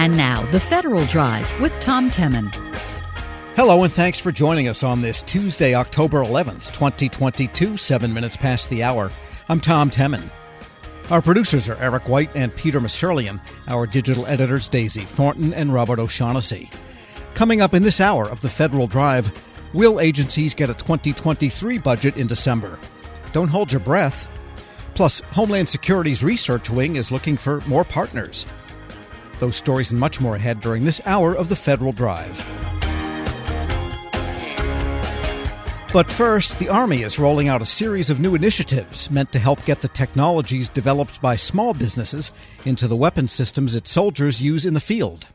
And now, the Federal Drive with Tom Temin. Hello, and thanks for joining us on this Tuesday, October 11th, 2022, seven minutes past the hour. I'm Tom Temin. Our producers are Eric White and Peter Musurlian. Our digital editors, Daisy Thornton and Robert O'Shaughnessy. Coming up in this hour of the Federal Drive, will agencies get a 2023 budget in December? Don't hold your breath. Plus, Homeland Security's research wing is looking for more partners. Those stories and much more ahead during this hour of the Federal Drive. But first, the Army is rolling out a series of new initiatives meant to help get the technologies developed by small businesses into the weapon systems its soldiers use in the field.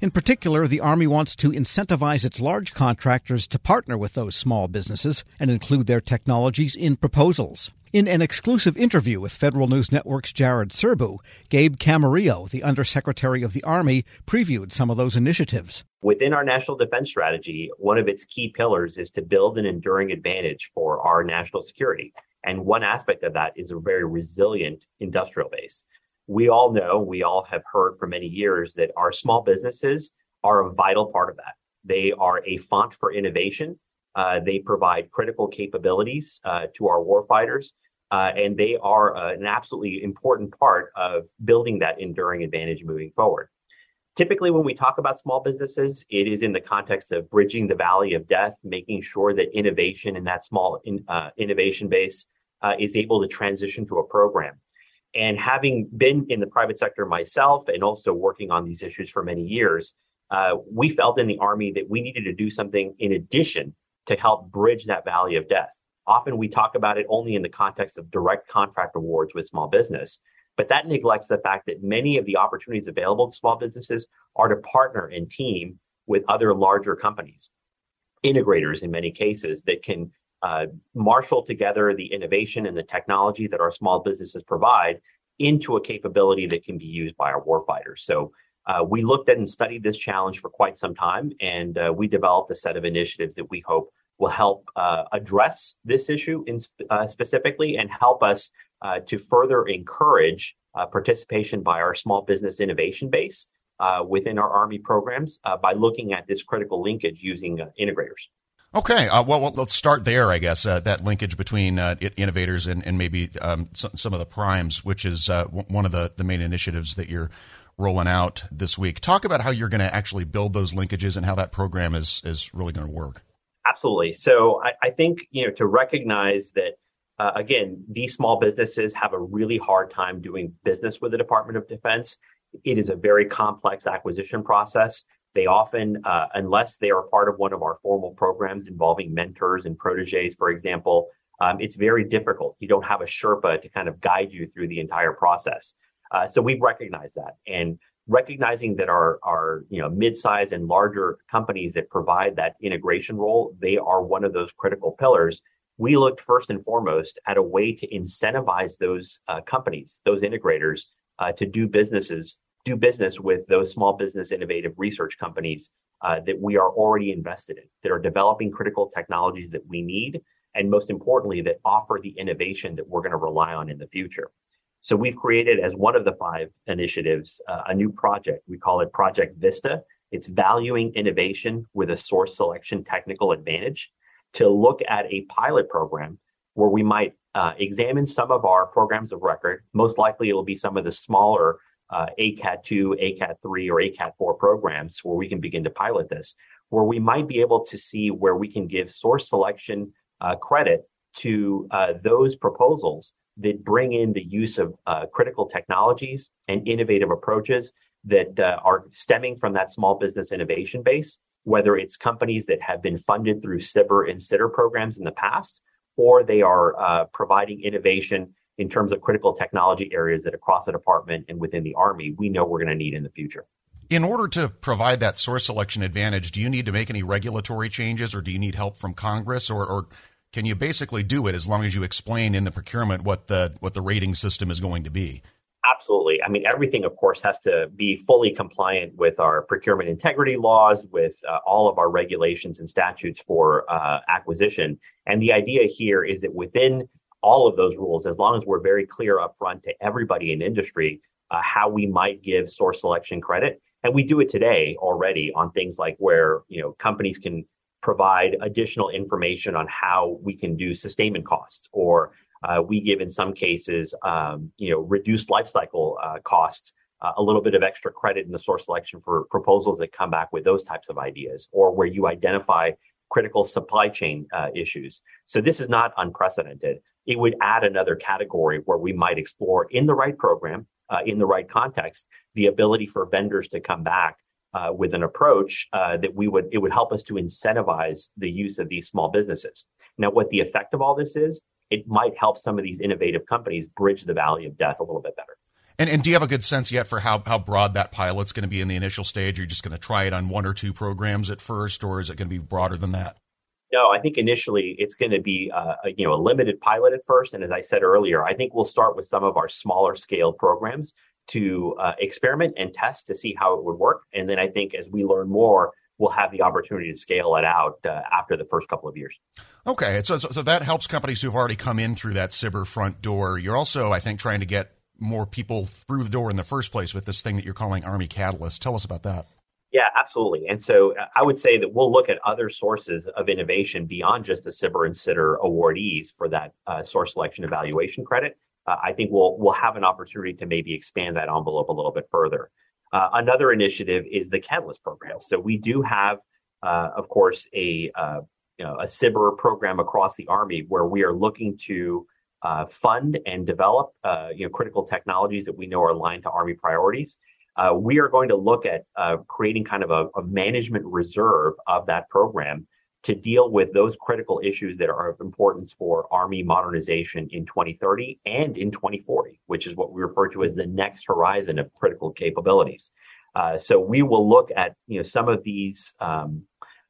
In particular, the Army wants to incentivize its large contractors to partner with those small businesses and include their technologies in proposals. In an exclusive interview with Federal News Network's Jared Serbu, Gabe Camarillo, the Undersecretary of the Army, previewed some of those initiatives. Within our national defense strategy, one of its key pillars is to build an enduring advantage for our national security. And one aspect of that is a very resilient industrial base. We all know, we all have heard for many years that our small businesses are a vital part of that. They are a font for innovation. Uh, they provide critical capabilities uh, to our warfighters. Uh, and they are uh, an absolutely important part of building that enduring advantage moving forward. Typically, when we talk about small businesses, it is in the context of bridging the valley of death, making sure that innovation in that small in, uh, innovation base uh, is able to transition to a program. And having been in the private sector myself and also working on these issues for many years, uh, we felt in the Army that we needed to do something in addition to help bridge that valley of death. Often we talk about it only in the context of direct contract awards with small business, but that neglects the fact that many of the opportunities available to small businesses are to partner and team with other larger companies, integrators in many cases that can uh, marshal together the innovation and the technology that our small businesses provide into a capability that can be used by our warfighters. So uh, we looked at and studied this challenge for quite some time, and uh, we developed a set of initiatives that we hope will help uh, address this issue in, uh, specifically and help us uh, to further encourage uh, participation by our small business innovation base uh, within our Army programs uh, by looking at this critical linkage using integrators. Okay, well, well, let's start there, I guess, that linkage between innovators and, and maybe um, some, some, of the primes, which is one of the, the main initiatives that you're rolling out this week. Talk about how you're going to actually build those linkages and how that program is, is really going to work. Absolutely. So I, I think, you know, to recognize that, uh, again, these small businesses have a really hard time doing business with the Department of Defense. It is a very complex acquisition process. They often, uh, unless they are part of one of our formal programs involving mentors and proteges, for example, um, it's very difficult. You don't have a Sherpa to kind of guide you through the entire process. Uh, so we've recognized that. And recognizing that our, our you know mid-sized and larger companies that provide that integration role they are one of those critical pillars. We looked first and foremost at a way to incentivize those uh, companies those integrators uh, to do businesses do business with those small business innovative research companies uh, that we are already invested in that are developing critical technologies that we need and most importantly that offer the innovation that we're going to rely on in the future so we've created as one of the five initiatives uh, a new project. We call it Project Vista. It's valuing innovation with a source selection technical advantage to look at a pilot program where we might uh, examine some of our programs of record. Most likely, it will be some of the smaller uh, ACAT 2, ACAT 3, or ACAT 4 programs where we can begin to pilot this, where we might be able to see where we can give source selection uh, credit to uh, those proposals that bring in the use of uh, critical technologies and innovative approaches that uh, are stemming from that small business innovation base, whether it's companies that have been funded through SBIR and STTR programs in the past, or they are uh, providing innovation in terms of critical technology areas that across the department and within the Army, we know we're going to need in the future. In order to provide that source selection advantage, do you need to make any regulatory changes or do you need help from Congress or, or can you basically do it as long as you explain in the procurement what the what the rating system is going to be? Absolutely. I mean, everything, of course, has to be fully compliant with our procurement integrity laws, with uh, all of our regulations and statutes for uh, acquisition. And the idea here is that within all of those rules, as long as we're very clear upfront to everybody in industry uh, how we might give source selection credit, And we do it today already on things like where, you know, companies can provide additional information on how we can do sustainment costs or uh, we give in some cases, um, you know, reduced lifecycle uh, costs, uh, a little bit of extra credit in the source selection for proposals that come back with those types of ideas, or where you identify critical supply chain uh, issues. So this is not unprecedented. It would add another category where we might explore in the right program, uh, in the right context, the ability for vendors to come back uh, with an approach uh, that we would it would help us to incentivize the use of these small businesses. Now, what the effect of all this is, it might help some of these innovative companies bridge the valley of death a little bit better. And, and do you have a good sense yet for how, how broad that pilot's going to be in the initial stage? Are you just going to try it on one or two programs at first, or is it going to be broader than that? No, I think initially it's going to be uh, a, you know a limited pilot at first, and as I said earlier, I think we'll start with some of our smaller scale programs to uh, experiment and test to see how it would work, and then I think as we learn more, we'll have the opportunity to scale it out uh, after the first couple of years. Okay, so, so, so that helps companies who've already come in through that SBIR front door. You're also, I think, trying to get more people through the door in the first place with this thing that you're calling Army Catalyst. Tell us about that. Yeah, absolutely. And so uh, I would say that we'll look at other sources of innovation beyond just the SBIR and STTR awardees for that uh, source selection evaluation credit. Uh, I think we'll we'll have an opportunity to maybe expand that envelope a little bit further. Uh, another initiative is the Catalyst program. So we do have, uh, of course, a uh, you know, a SBIR program across the Army where we are looking to uh, fund and develop uh, you know critical technologies that we know are aligned to Army priorities. We are going to look at creating kind of a, a, management reserve of that program to deal with those critical issues that are of importance for Army modernization in 2030 and in 2040, which is what we refer to as the next horizon of critical capabilities. Uh, so we will look at you know some of these um,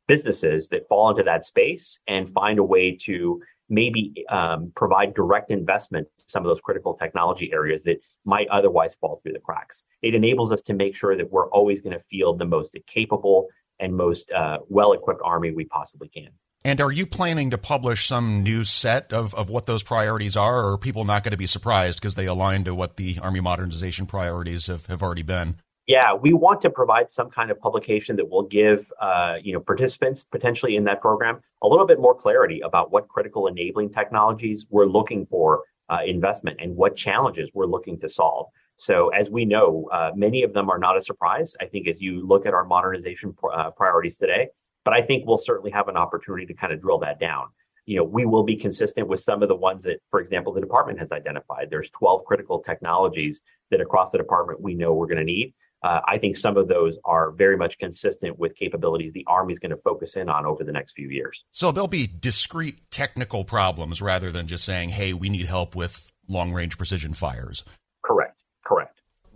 businesses that fall into that space and find a way to maybe um, provide direct investment to some of those critical technology areas that might otherwise fall through the cracks. It enables us to make sure that we're always going to field the most capable and most uh, well equipped army we possibly can. And are you planning to publish some new set of, of what those priorities are, or are people not going to be surprised because they align to what the Army modernization priorities have, have already been? Yeah, we want to provide some kind of publication that will give uh, you know participants potentially in that program a little bit more clarity about what critical enabling technologies we're looking for uh, investment and what challenges we're looking to solve. So, as we know, uh, many of them are not a surprise. I think as you look at our modernization pr- uh, priorities today, but I think we'll certainly have an opportunity to kind of drill that down. You know, we will be consistent with some of the ones that, for example, the department has identified. There's 12 critical technologies that across the department we know we're going to need. Uh, I think some of those are very much consistent with capabilities the Army is going to focus in on over the next few years. So there'll be discrete technical problems rather than just saying, hey, we need help with long range precision fires.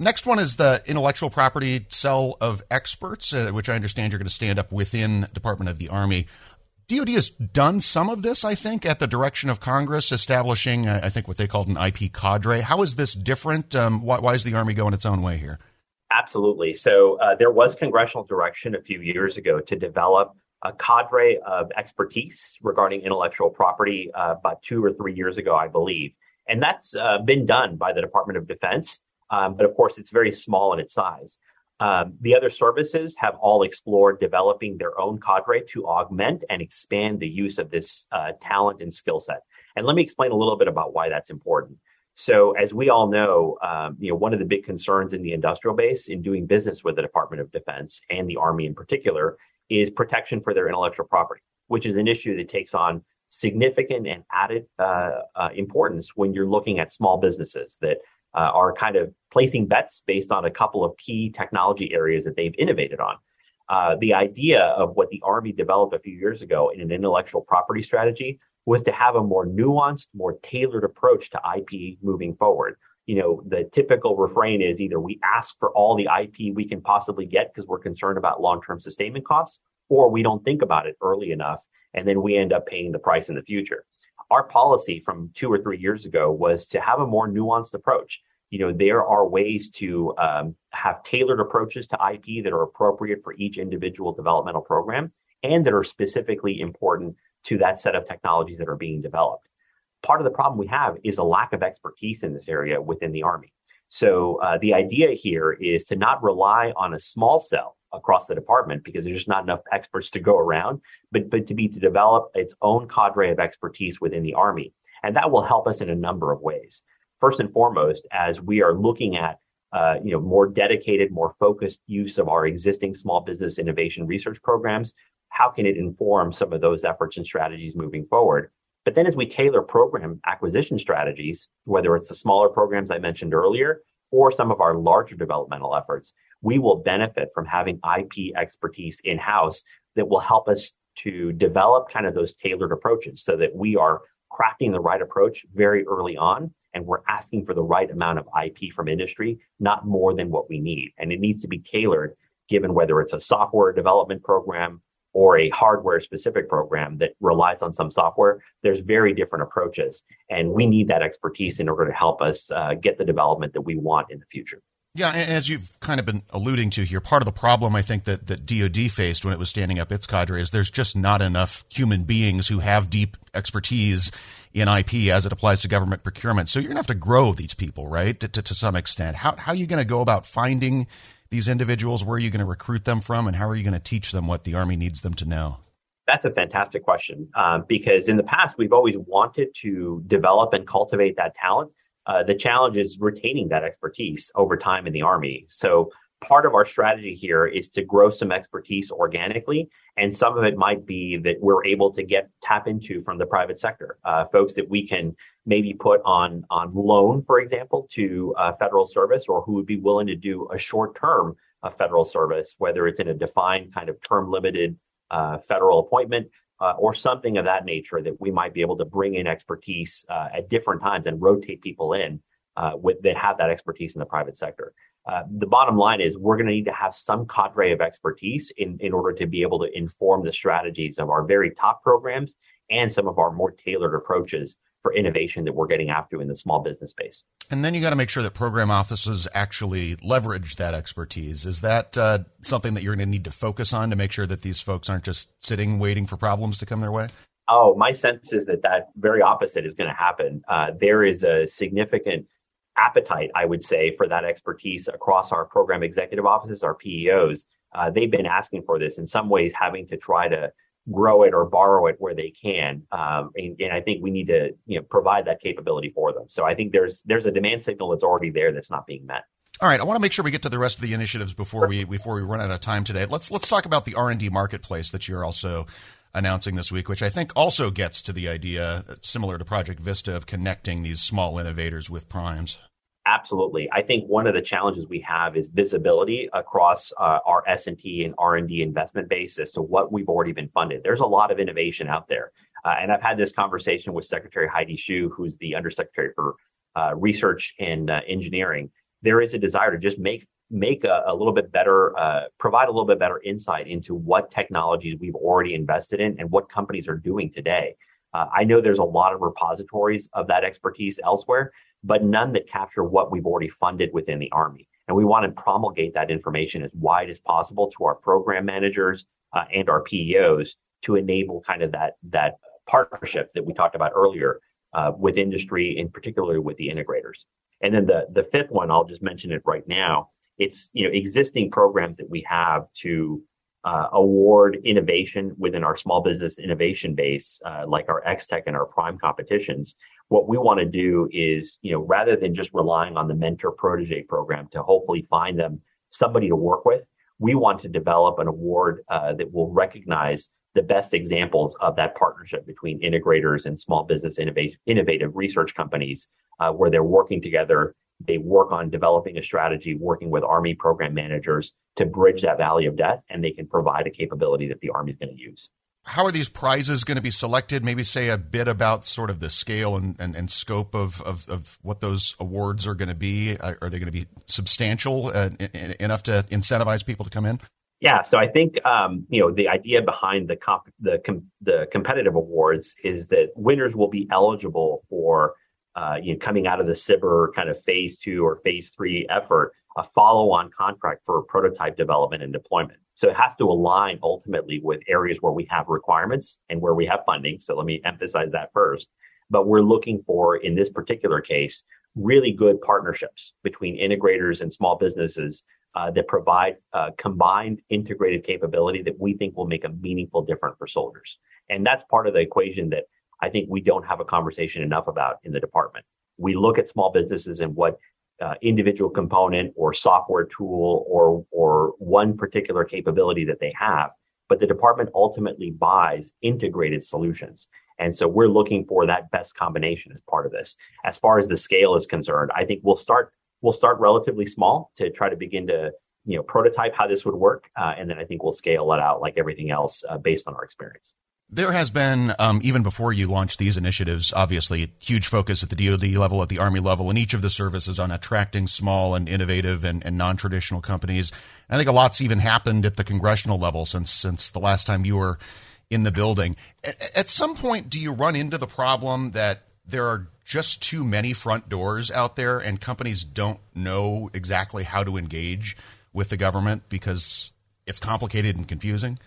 Next one is the intellectual property cell of experts, uh, which I understand you're going to stand up within Department of the Army. DoD has done some of this, I think, at the direction of Congress, establishing, uh, I think, what they called an IP cadre. How is this different? Um, why, why is the Army going its own way here? Absolutely. So uh, there was congressional direction a few years ago to develop a cadre of expertise regarding intellectual property uh, about two or three years ago, I believe. And that's uh, been done by the Department of Defense. Um, but of course, it's very small in its size. Um, the other services have all explored developing their own cadre to augment and expand the use of this uh, talent and skill set. And let me explain a little bit about why that's important. So, as we all know, um, you know, one of the big concerns in the industrial base in doing business with the Department of Defense and the Army in particular is protection for their intellectual property, which is an issue that takes on significant and added uh, uh, importance when you're looking at small businesses that uh, are kind of placing bets based on a couple of key technology areas that they've innovated on. Uh, the idea of what the Army developed a few years ago in an intellectual property strategy was to have a more nuanced, more tailored approach to IP moving forward. You know, the typical refrain is either we ask for all the IP we can possibly get because we're concerned about long term sustainment costs, or we don't think about it early enough and then we end up paying the price in the future. Our policy from two or three years ago was to have a more nuanced approach. You know, there are ways to um, have tailored approaches to IP that are appropriate for each individual developmental program and that are specifically important to that set of technologies that are being developed. Part of the problem we have is a lack of expertise in this area within the Army. So uh, the idea here is to not rely on a small cell across the department because there's just not enough experts to go around, but but to be to develop its own cadre of expertise within the Army, and that will help us in a number of ways. First and foremost, as we are looking at uh, you know more dedicated, more focused use of our existing small business innovation research programs, how can it inform some of those efforts and strategies moving forward? But then as we tailor program acquisition strategies, whether it's the smaller programs I mentioned earlier or some of our larger developmental efforts, we will benefit from having IP expertise in house that will help us to develop kind of those tailored approaches so that we are crafting the right approach very early on and we're asking for the right amount of IP from industry, not more than what we need. And it needs to be tailored given whether it's a software development program or a hardware specific program that relies on some software, there's very different approaches. And we need that expertise in order to help us uh, get the development that we want in the future. Yeah, and as you've kind of been alluding to here, part of the problem I think that, that DoD faced when it was standing up its cadre is there's just not enough human beings who have deep expertise in IP as it applies to government procurement. So you're going to have to grow these people, right, to, to, to some extent. How, how are you going to go about finding these individuals? Where are you going to recruit them from? And how are you going to teach them what the Army needs them to know? That's a fantastic question um, because in the past, we've always wanted to develop and cultivate that talent. Uh, the challenge is retaining that expertise over time in the Army. So part of our strategy here is to grow some expertise organically and some of it might be that we're able to get tap into from the private sector. Uh, folks that we can maybe put on on loan for example to uh, federal service or who would be willing to do a short term federal service whether it's in a defined kind of term limited uh, federal appointment uh, or something of that nature that we might be able to bring in expertise uh, at different times and rotate people in uh, with that have that expertise in the private sector uh, the bottom line is we're going to need to have some cadre of expertise in, in order to be able to inform the strategies of our very top programs and some of our more tailored approaches for innovation that we're getting after in the small business space. And then you got to make sure that program offices actually leverage that expertise. Is that uh, something that you're going to need to focus on to make sure that these folks aren't just sitting waiting for problems to come their way? Oh, my sense is that that very opposite is going to happen. Uh, there is a significant appetite, I would say, for that expertise across our program executive offices, our PEOs. Uh, they've been asking for this in some ways, having to try to grow it or borrow it where they can. Um, and, and, I think we need to you know provide that capability for them. So I think there's there's a demand signal that's already there that's not being met. All right, I want to make sure we get to the rest of the initiatives before we before we run out of time today. Let's let's talk about the R and D marketplace that you're also announcing this week, which I think also gets to the idea, similar to Project Vista, of connecting these small innovators with primes. Absolutely. I think one of the challenges we have is visibility across uh, our S&T and R&D investment base as to what we've already been funded. There's a lot of innovation out there. Uh, and I've had this conversation with Secretary Heidi Shyu, who's the Undersecretary for uh, Research and uh, Engineering. There is a desire to just make make a, a little bit better, uh, provide a little bit better insight into what technologies we've already invested in and what companies are doing today. Uh, I know there's a lot of repositories of that expertise elsewhere, but none that capture what we've already funded within the Army. And we want to promulgate that information as wide as possible to our program managers uh, and our PEOs to enable kind of that that partnership that we talked about earlier uh, with industry, and particularly with the integrators. And then the the fifth one, I'll just mention it right now. It's you know existing programs that we have to uh, award innovation within our small business innovation base, uh, like our X-Tech and our Prime competitions. What we want to do is, you know, rather than just relying on the mentor protege program to hopefully find them somebody to work with, we want to develop an award uh, that will recognize the best examples of that partnership between integrators and small business innovative, innovative research companies, uh, where they're working together they work on developing a strategy, working with Army program managers to bridge that valley of death, and they can provide a capability that the Army is going to use. How are these prizes going to be selected? Maybe say a bit about sort of the scale and, and, and scope of, of, of, what those awards are going to be. Are they going to be substantial uh, enough to incentivize people to come in? Yeah, so I think um, you know the idea behind the comp- the com- the competitive awards is that winners will be eligible for uh, you know, coming out of the SBIR kind of phase two or phase three effort, a follow-on contract for prototype development and deployment. So it has to align ultimately with areas where we have requirements and where we have funding. So let me emphasize that first. But we're looking for, in this particular case, really good partnerships between integrators and small businesses uh, that provide uh, combined integrated capability that we think will make a meaningful difference for soldiers. And that's part of the equation that I think we don't have a conversation enough about in the department. We look at small businesses and what uh, individual component or software tool or or one particular capability that they have, but the department ultimately buys integrated solutions. And so we're looking for that best combination as part of this. As far as the scale is concerned, I think we'll start we'll start relatively small to try to begin to you know prototype how this would work, uh, and then I think we'll scale it out like everything else uh, based on our experience. There has been, um, even before you launched these initiatives, obviously huge focus at the DoD level, at the Army level, and each of the services on attracting small and innovative and, and non-traditional companies. I think a lot's even happened at the congressional level since since the last time you were in the building. At, at some point, do you run into the problem that there are just too many front doors out there, and companies don't know exactly how to engage with the government because it's complicated and confusing?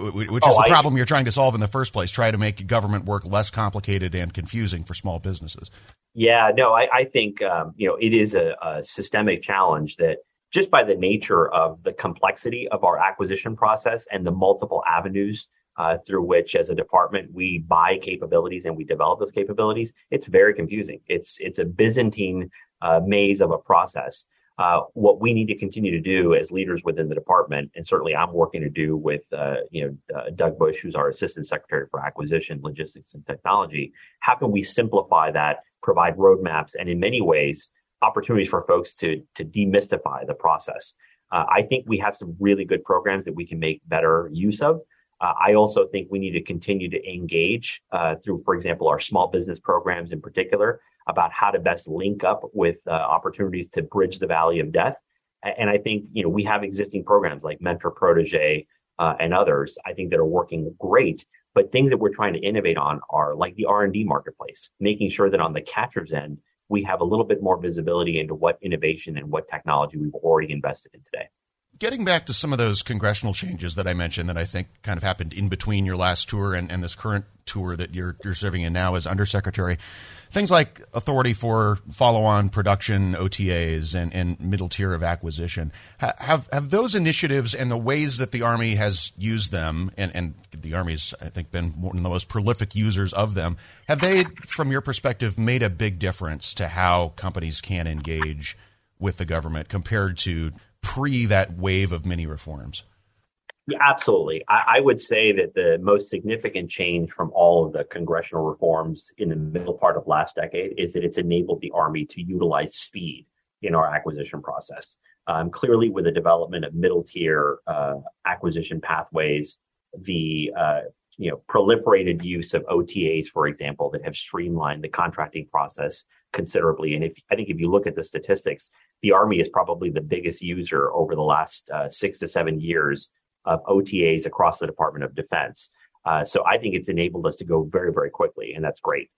Which oh, is the problem you're trying to solve in the first place. Try to make government work less complicated and confusing for small businesses. Yeah, no, I, I think um, you know it is a, a, systemic challenge that just by the nature of the complexity of our acquisition process and the multiple avenues uh, through which, as a department, we buy capabilities and we develop those capabilities, it's very confusing. It's it's a Byzantine uh, maze of a process. Uh, what we need to continue to do as leaders within the department, and certainly I'm working to do with uh, you know uh, Doug Bush, who's our Assistant Secretary for Acquisition, Logistics, and Technology. How can we simplify that, provide roadmaps, and in many ways opportunities for folks to to demystify the process? Uh, I think we have some really good programs that we can make better use of. Uh, I also think we need to continue to engage uh, through, for example, our small business programs in particular, about how to best link up with uh, opportunities to bridge the valley of death. And I think you know we have existing programs like Mentor Protege uh, and others. I think that are working great. But things that we're trying to innovate on are like the R and D marketplace, making sure that on the catcher's end we have a little bit more visibility into what innovation and what technology we've already invested in today getting back to some of those congressional changes that I mentioned that I think kind of happened in between your last tour and, and this current tour that you're you're serving in now as undersecretary, things like authority for follow-on production OTAs and, and middle tier of acquisition. Have have those initiatives and the ways that the Army has used them and, and the Army's I think been one of the most prolific users of them have they from your perspective made a big difference to how companies can engage with the government compared to pre that wave of many reforms? Yeah, absolutely. I, I, would say that the most significant change from all of the congressional reforms in the middle part of last decade is that it's enabled the Army to utilize speed in our acquisition process. Um, clearly, with the development of middle tier uh, acquisition pathways, the uh, you know proliferated use of OTAs, for example, that have streamlined the contracting process considerably. And if I think if you look at the statistics, the Army is probably the biggest user over the last uh, six to seven years of OTAs across the Department of Defense. Uh, so I think it's enabled us to go very, very quickly, and that's great.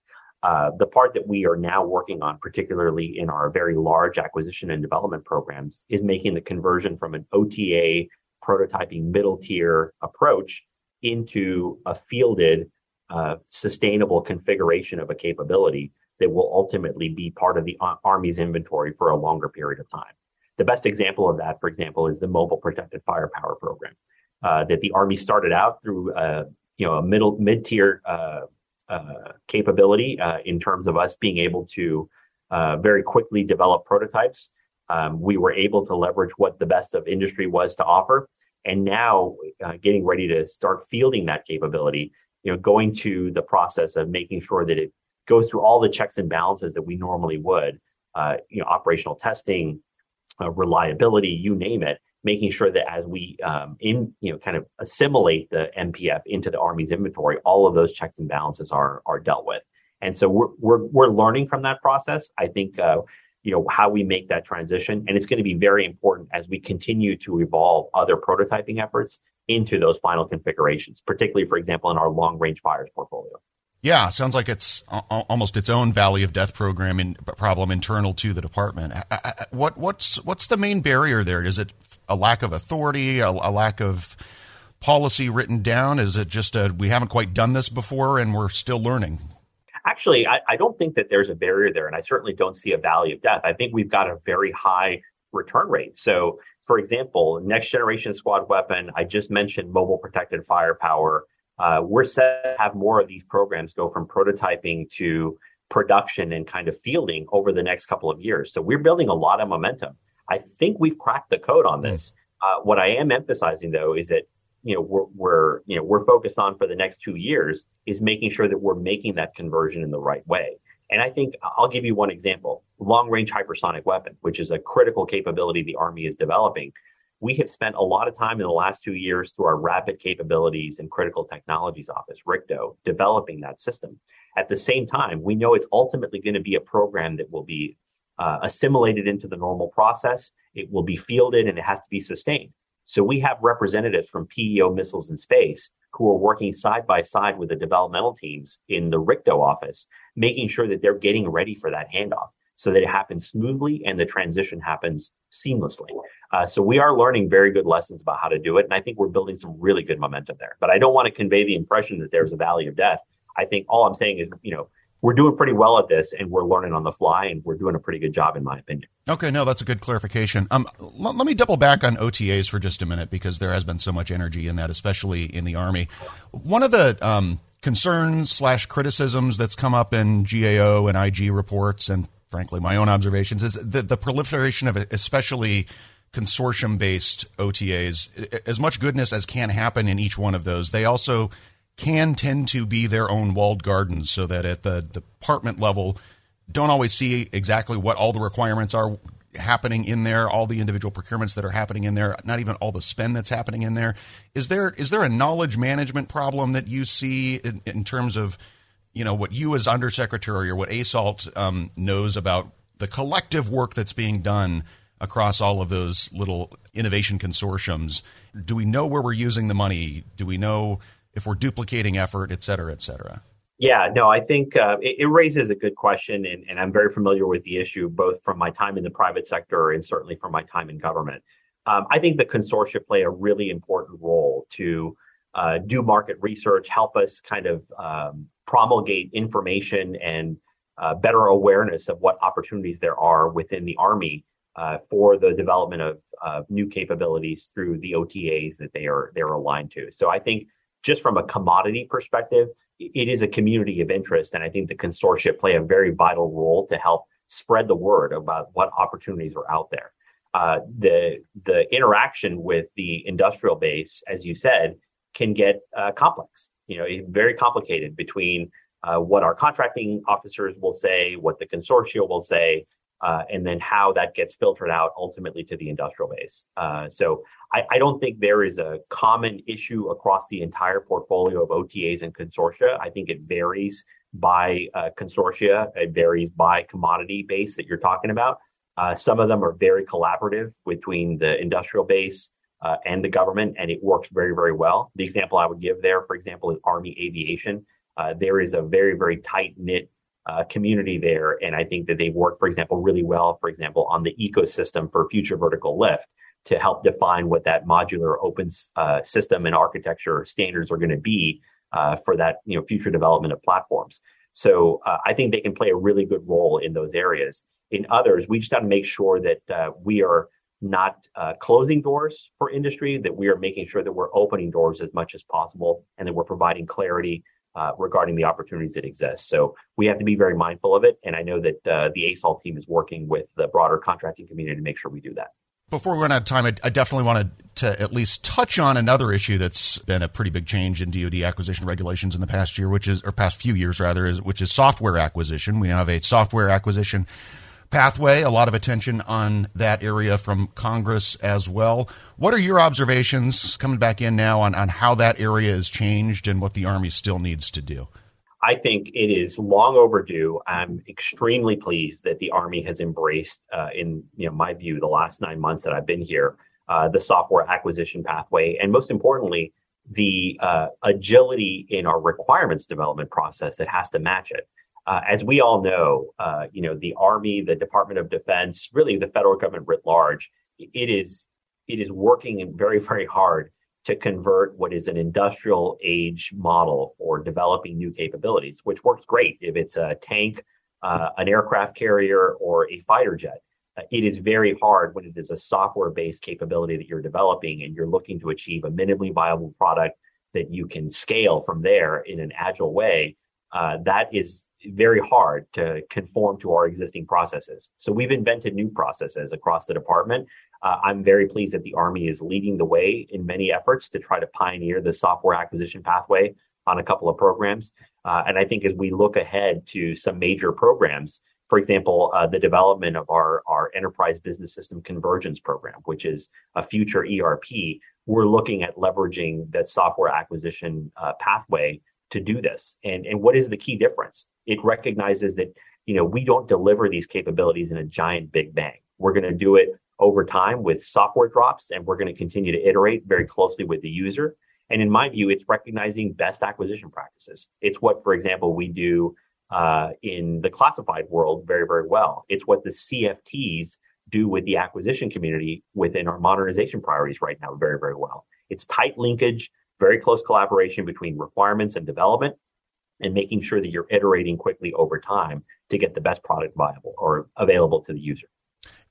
Uh, the part that we are now working on, particularly in our very large acquisition and development programs, is making the conversion from an OTA prototyping middle tier approach into a fielded, uh, sustainable configuration of a capability that will ultimately be part of the Army's inventory for a longer period of time. The best example of that, for example, is the Mobile Protected Firepower Program uh, that the Army started out through, uh, you know, a middle mid tier uh, uh, capability uh, in terms of us being able to very quickly develop prototypes. Um, we were able to leverage what the best of industry was to offer, and now getting ready to start fielding that capability. You know, going to the process of making sure that it goes through all the checks and balances that we normally would, uh, you know, operational testing, uh, reliability, you name it, making sure that as we um, in you know kind of assimilate the MPF into the Army's inventory, all of those checks and balances are are dealt with. And so we're we're we're learning from that process. I think uh, you know how we make that transition, and it's going to be very important as we continue to evolve other prototyping efforts into those final configurations, particularly, for example, in our long range fires portfolio. Yeah, sounds like it's uh, uh, almost its own valley of death program in, problem internal to the department. Uh, what what's what's the main barrier there? Is it a lack of authority, a, a lack of policy written down? Is it just a we haven't quite done this before and we're still learning? Actually, I, I don't think that there's a barrier there, and I certainly don't see a valley of death. I think we've got a very high return rate. So, for example, next generation squad weapon, I just mentioned mobile protected firepower. Uh, we're set to have more of these programs go from prototyping to production and kind of fielding over the next couple of years. So we're building a lot of momentum. I think we've cracked the code on this. Uh, what I am emphasizing though is that you know we're, we're you know we're focused on for the next two years is making sure that we're making that conversion in the right way. And I think I'll give you one example: long range hypersonic weapon, which is a critical capability the Army is developing. We have spent a lot of time in the last two years through our Rapid Capabilities and Critical Technologies Office, RCCTO, developing that system. At the same time, we know it's ultimately going to be a program that will be uh, assimilated into the normal process. It will be fielded and it has to be sustained. So we have representatives from PEO Missiles and Space who are working side by side with the developmental teams in the RCCTO office, making sure that they're getting ready for that handoff so that it happens smoothly and the transition happens seamlessly. Uh, so we are learning very good lessons about how to do it. And I think we're building some really good momentum there. But I don't want to convey the impression that there's a valley of death. I think all I'm saying is, you know, we're doing pretty well at this and we're learning on the fly and we're doing a pretty good job in my opinion. Okay, no, that's a good clarification. Um, l- let me double back on OTAs for just a minute because there has been so much energy in that, especially in the Army. One of the um, concerns slash criticisms that's come up in GAO and IG reports and frankly my own observations is the, the proliferation of especially consortium based OTAs. As much goodness as can happen in each one of those, they also can tend to be their own walled gardens so that at the department level don't always see exactly what all the requirements are happening in there all the individual procurements that are happening in there not even all the spend that's happening in there. Is there is there a knowledge management problem that you see in, in terms of you know what you as undersecretary or what ASA(ALT) um, knows about the collective work that's being done across all of those little innovation consortiums? Do we know where we're using the money? Do we know if we're duplicating effort, et cetera, et cetera? Yeah, no, I think uh, it, it, raises a good question, and, and, I'm very familiar with the issue, both from my time in the private sector and certainly from my time in government. Um, I think the consortia play a really important role to uh, do market research, help us kind of um, promulgate information and uh, better awareness of what opportunities there are within the Army uh, for the development of new capabilities through the OTAs that they are they're aligned to. So I think just from a commodity perspective, it is a community of interest. And I think the consortia play a very vital role to help spread the word about what opportunities are out there. Uh, the the interaction with the industrial base, as you said, can get uh, complex. You know, very complicated between uh, what our contracting officers will say, what the consortia will say, uh, and then how that gets filtered out ultimately to the industrial base. Uh, so I, I, don't think there is a common issue across the entire portfolio of OTAs and consortia. I think it varies by uh, consortia. It varies by commodity base that you're talking about. Uh, some of them are very collaborative between the industrial base uh, and the government, and it works very, very well. The example I would give there, for example, is Army Aviation. Uh, there is a very, very tight knit uh, community there. And I think that they work, for example, really well, for example, on the ecosystem for future vertical lift to help define what that modular open uh, system and architecture standards are going to be uh, for that you know future development of platforms. So uh, I think they can play a really good role in those areas. In others, we just got to make sure that uh, we are not uh, closing doors for industry, that we are making sure that we're opening doors as much as possible, and that we're providing clarity uh, regarding the opportunities that exist. So we have to be very mindful of it. And I know that uh, the ASA(ALT) team is working with the broader contracting community to make sure we do that. Before we run out of time, I, I definitely wanted to at least touch on another issue that's been a pretty big change in DoD acquisition regulations in the past year, which is or past few years rather, is which is software acquisition. We now have a software acquisition pathway, a lot of attention on that area from Congress as well. What are your observations coming back in now on, on how that area has changed and what the Army still needs to do? I think it is long overdue. I'm extremely pleased that the Army has embraced, uh, in you know my view, the last nine months that I've been here, uh, the software acquisition pathway, and most importantly, the uh, agility in our requirements development process that has to match it. Uh, as we all know, uh, you know, the Army, the Department of Defense, really the federal government writ large, it is it is working very very hard to convert what is an industrial age model for developing new capabilities, which works great if it's a tank, uh, an aircraft carrier, or a fighter jet. Uh, it is very hard when it is a software based capability that you're developing and you're looking to achieve a minimally viable product that you can scale from there in an agile way. Uh, that is very hard to conform to our existing processes. So we've invented new processes across the department. Uh, I'm very pleased that the Army is leading the way in many efforts to try to pioneer the software acquisition pathway on a couple of programs. Uh, and I think as we look ahead to some major programs, for example, uh, the development of our, our enterprise business system convergence program, which is a future ERP, we're looking at leveraging that software acquisition uh, pathway to do this. And, and what is the key difference? It recognizes that, you know, we don't deliver these capabilities in a giant big bang. We're going to do it over time with software drops, and we're going to continue to iterate very closely with the user. And in my view, it's recognizing best acquisition practices. It's what, for example, we do uh, in the classified world very, very well. It's what the CFTs do with the acquisition community within our modernization priorities right now very, very well. It's tight linkage, very close collaboration between requirements and development, and making sure that you're iterating quickly over time to get the best product viable or available to the user.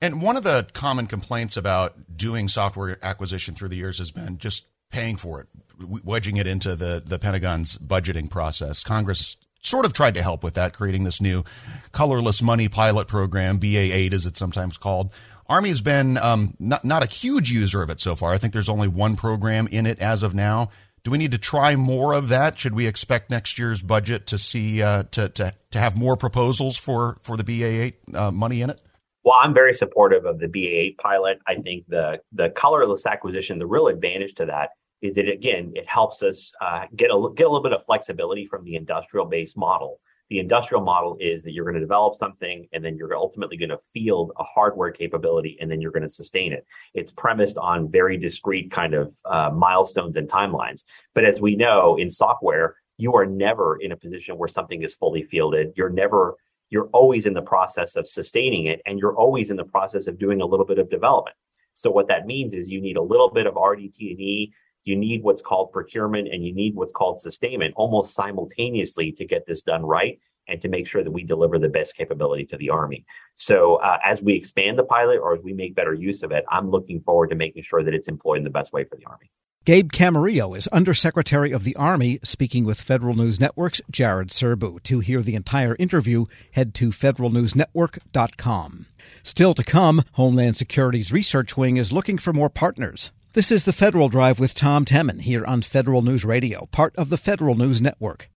And one of the common complaints about doing software acquisition through the years has been just paying for it, wedging it into the, the Pentagon's budgeting process. Congress sort of tried to help with that, creating this new colorless money pilot program, BA8 as it's sometimes called. Army has been um, not, not a huge user of it so far. I think there's only one program in it as of now. Do we need to try more of that? Should we expect next year's budget to see uh, to, to to have more proposals for for the BA8 uh, money in it? Well, I'm very supportive of the BA8 pilot. I think the the colorless acquisition, the real advantage to that is that again, it helps us uh, get a get a little bit of flexibility from the industrial based model. The industrial model is that you're going to develop something and then you're ultimately going to field a hardware capability and then you're going to sustain it. It's premised on very discrete kind of uh, milestones and timelines. But as we know in software, you are never in a position where something is fully fielded. You're never you're always in the process of sustaining it and you're always in the process of doing a little bit of development. So what that means is you need a little bit of RDT&E you need what's called procurement and you need what's called sustainment almost simultaneously to get this done right and to make sure that we deliver the best capability to the Army. So, uh, as we expand the pilot or as we make better use of it, I'm looking forward to making sure that it's employed in the best way for the Army. Gabe Camarillo is Undersecretary of the Army, speaking with Federal News Network's Jared Serbu. To hear the entire interview, head to federalnewsnetwork.com. Still to come, Homeland Security's research wing is looking for more partners. This is the Federal Drive with Tom Temin here on Federal News Radio, part of the Federal News Network.